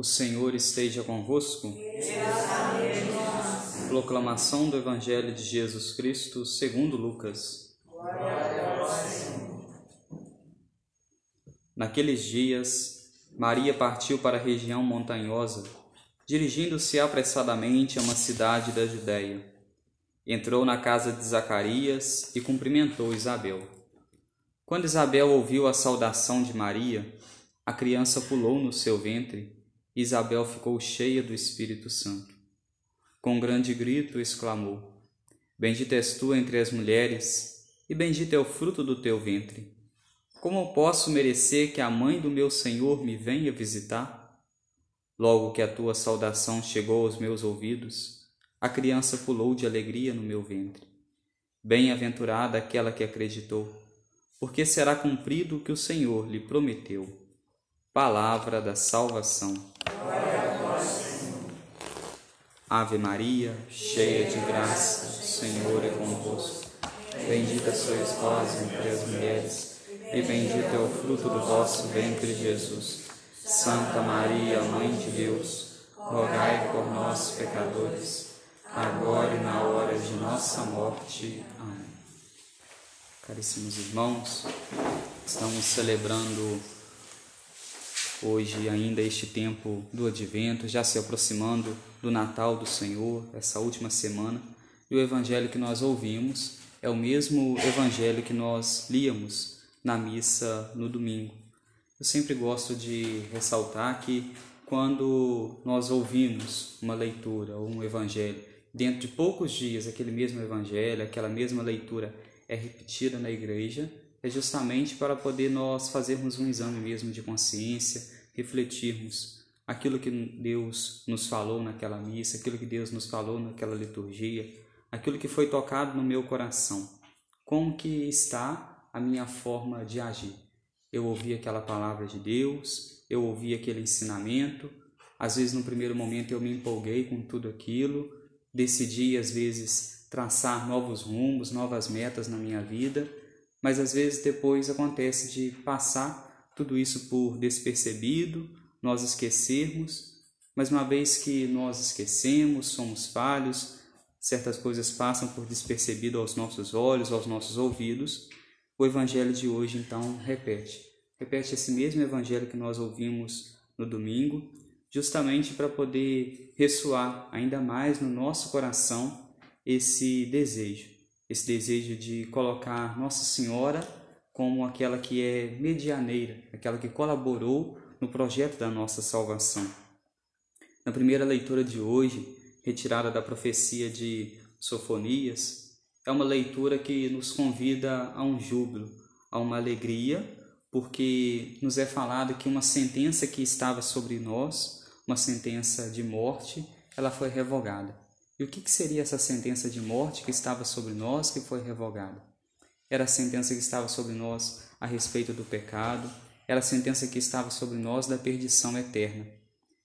O Senhor esteja convosco. Proclamação do Evangelho de Jesus Cristo segundo Lucas. Naqueles dias, Maria partiu para a região montanhosa, dirigindo-se apressadamente a uma cidade da Judéia. Entrou na casa de Zacarias e cumprimentou Isabel. Quando Isabel ouviu a saudação de Maria, a criança pulou no seu ventre Isabel ficou cheia do Espírito Santo. Com grande grito exclamou: Bendita és tu entre as mulheres, e bendito é o fruto do teu ventre. Como posso merecer que a mãe do meu Senhor me venha visitar? Logo que a tua saudação chegou aos meus ouvidos, a criança pulou de alegria no meu ventre. Bem-aventurada aquela que acreditou, porque será cumprido o que o Senhor lhe prometeu. Palavra da salvação. Ave Maria, cheia de graça, o Senhor é convosco. Bendita sois vós entre as mulheres, e bendito é o fruto do vosso ventre, Jesus. Santa Maria, Mãe de Deus, rogai por nós, pecadores, agora e na hora de nossa morte. Amém. Caríssimos irmãos, estamos celebrando hoje ainda este tempo do advento, já se aproximando do Natal do Senhor, essa última semana, e o evangelho que nós ouvimos é o mesmo evangelho que nós líamos na missa no domingo. Eu sempre gosto de ressaltar que quando nós ouvimos uma leitura ou um evangelho, dentro de poucos dias aquele mesmo evangelho, aquela mesma leitura é repetida na igreja, é justamente para poder nós fazermos um exame mesmo de consciência, refletirmos aquilo que Deus nos falou naquela missa, aquilo que Deus nos falou naquela liturgia, aquilo que foi tocado no meu coração. Como que está a minha forma de agir? Eu ouvi aquela palavra de Deus, eu ouvi aquele ensinamento, às vezes no primeiro momento eu me empolguei com tudo aquilo, decidi às vezes traçar novos rumos, novas metas na minha vida, mas às vezes depois acontece de passar tudo isso por despercebido, nós esquecermos, mas uma vez que nós esquecemos, somos falhos, certas coisas passam por despercebido aos nossos olhos, aos nossos ouvidos, o evangelho de hoje então repete. Repete esse mesmo evangelho que nós ouvimos no domingo, justamente para poder ressoar ainda mais no nosso coração esse desejo esse desejo de colocar Nossa Senhora como aquela que é medianeira, aquela que colaborou no projeto da nossa salvação. Na primeira leitura de hoje, retirada da profecia de Sofonias, é uma leitura que nos convida a um júbilo, a uma alegria, porque nos é falado que uma sentença que estava sobre nós, uma sentença de morte, ela foi revogada. E o que, seria essa sentença de morte que estava sobre nós que foi revogada? Era a sentença que estava sobre nós a respeito do pecado, era a sentença que estava sobre nós da perdição eterna,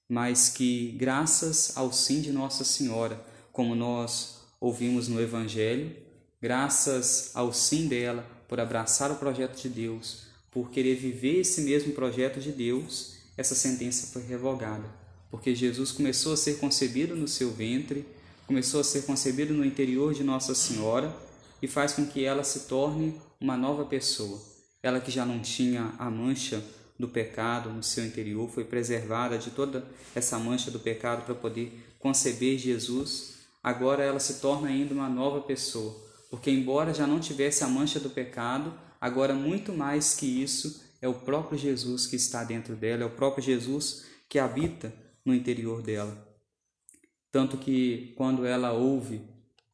mas que, graças ao sim de Nossa Senhora, como nós ouvimos no Evangelho, graças ao sim dela por abraçar o projeto de Deus, por querer viver esse mesmo projeto de Deus, essa sentença foi revogada, porque Jesus começou a ser concebido no seu ventre começou a ser concebido no interior de Nossa Senhora e faz com que ela se torne uma nova pessoa. Ela que já não tinha a mancha do pecado no seu interior, foi preservada de toda essa mancha do pecado para poder conceber Jesus. Agora ela se torna ainda uma nova pessoa, porque embora já não tivesse a mancha do pecado, agora muito mais que isso é o próprio Jesus que está dentro dela, é o próprio Jesus que habita no interior dela. Tanto que quando ela ouve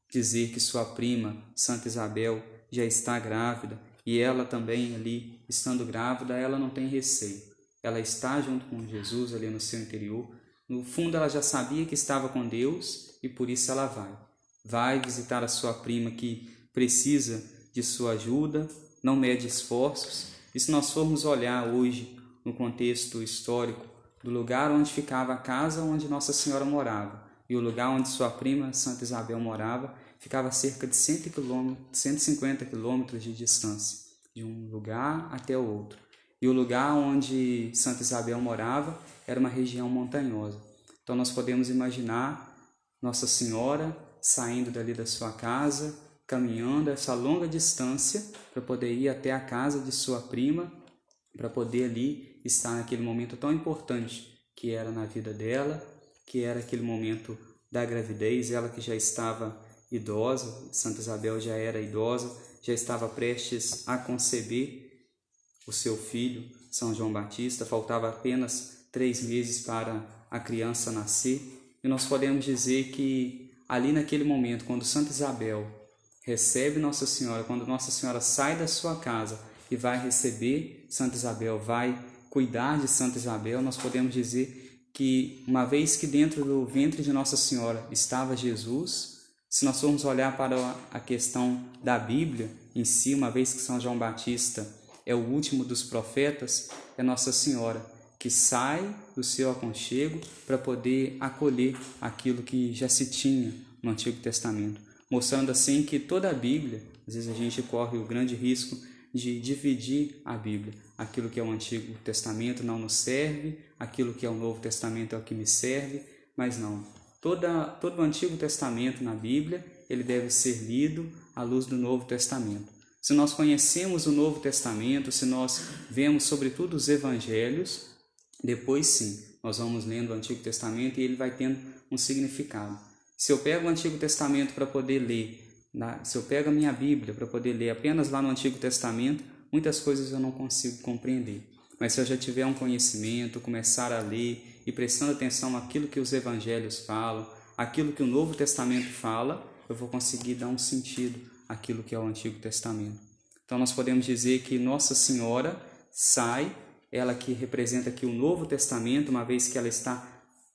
dizer que sua prima, Santa Isabel, já está grávida e ela também ali estando grávida, ela não tem receio. Ela está junto com Jesus ali no seu interior. No fundo, ela já sabia que estava com Deus e por isso ela vai. Vai visitar a sua prima que precisa de sua ajuda, não mede esforços. E se nós formos olhar hoje no contexto histórico do lugar onde ficava a casa onde Nossa Senhora morava, e o lugar onde sua prima Santa Isabel morava ficava a cerca de 150 quilômetros de distância, de um lugar até o outro. E o lugar onde Santa Isabel morava era uma região montanhosa. Então nós podemos imaginar Nossa Senhora saindo dali da sua casa, caminhando essa longa distância para poder ir até a casa de sua prima, para poder ali estar naquele momento tão importante que era na vida dela, que era aquele momento da gravidez, ela que já estava idosa, Santa Isabel já era idosa, já estava prestes a conceber o seu filho, São João Batista, faltava apenas três meses para a criança nascer, e nós podemos dizer que ali naquele momento, quando Santa Isabel recebe Nossa Senhora, quando Nossa Senhora sai da sua casa e vai receber Santa Isabel, vai cuidar de Santa Isabel, nós podemos dizer que, uma vez que dentro do ventre de Nossa Senhora estava Jesus, se nós formos olhar para a questão da Bíblia em si, uma vez que São João Batista é o último dos profetas, é Nossa Senhora que sai do seu aconchego para poder acolher aquilo que já se tinha no Antigo Testamento, mostrando assim que toda a Bíblia, às vezes a gente corre o grande risco de dividir a Bíblia. Aquilo que é o Antigo Testamento não nos serve, aquilo que é o Novo Testamento é o que me serve, mas não. Toda, todo o Antigo Testamento na Bíblia, ele deve ser lido à luz do Novo Testamento. Se nós conhecemos o Novo Testamento, se nós vemos sobretudo os Evangelhos, depois sim, nós vamos lendo o Antigo Testamento e ele vai tendo um significado. Se eu pego o Antigo Testamento para poder ler se eu pego a minha Bíblia para poder ler apenas lá no Antigo Testamento, muitas coisas eu não consigo compreender. Mas se eu já tiver um conhecimento, começar a ler e prestando atenção naquilo que os evangelhos falam, aquilo que o Novo Testamento fala, eu vou conseguir dar um sentido àquilo que é o Antigo Testamento. Então nós podemos dizer que Nossa Senhora sai, ela que representa aqui o Novo Testamento, uma vez que ela está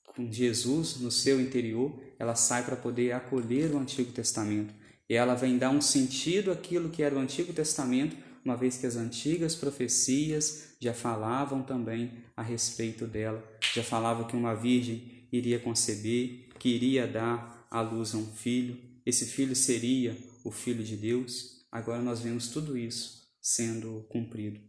com Jesus no seu interior, ela sai para poder acolher o Antigo Testamento. E ela vem dar um sentido àquilo que era o Antigo Testamento, uma vez que as antigas profecias já falavam também a respeito dela, já falavam que uma virgem iria conceber, que iria dar à luz a um filho, esse filho seria o filho de Deus. Agora nós vemos tudo isso sendo cumprido.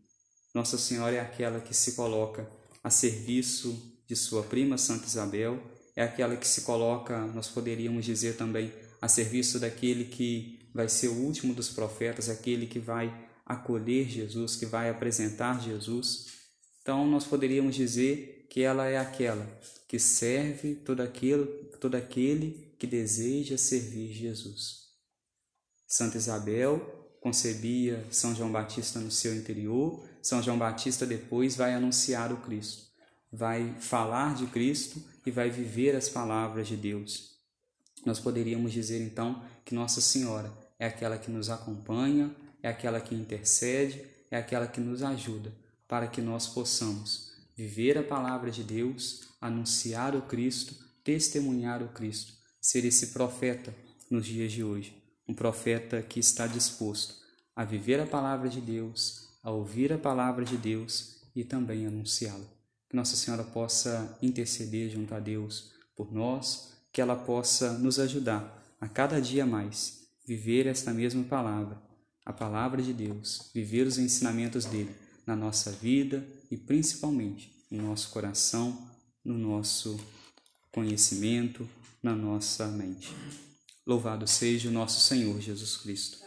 Nossa Senhora é aquela que se coloca a serviço de sua prima Santa Isabel, é aquela que se coloca, nós poderíamos dizer também, a serviço daquele que vai ser o último dos profetas, aquele que vai acolher Jesus, que vai apresentar Jesus. Então, nós poderíamos dizer que ela é aquela que serve todo, aquilo, todo aquele que deseja servir Jesus. Santa Isabel concebia São João Batista no seu interior, São João Batista depois vai anunciar o Cristo, vai falar de Cristo e vai viver as palavras de Deus. Nós poderíamos dizer então que Nossa Senhora é aquela que nos acompanha, é aquela que intercede, é aquela que nos ajuda para que nós possamos viver a palavra de Deus, anunciar o Cristo, testemunhar o Cristo, ser esse profeta nos dias de hoje, um profeta que está disposto a viver a palavra de Deus, a ouvir a palavra de Deus e também anunciá-la. Que Nossa Senhora possa interceder junto a Deus por nós que ela possa nos ajudar a cada dia mais viver esta mesma palavra, a palavra de Deus, viver os ensinamentos dele na nossa vida e principalmente no nosso coração, no nosso conhecimento, na nossa mente. Louvado seja o nosso Senhor Jesus Cristo.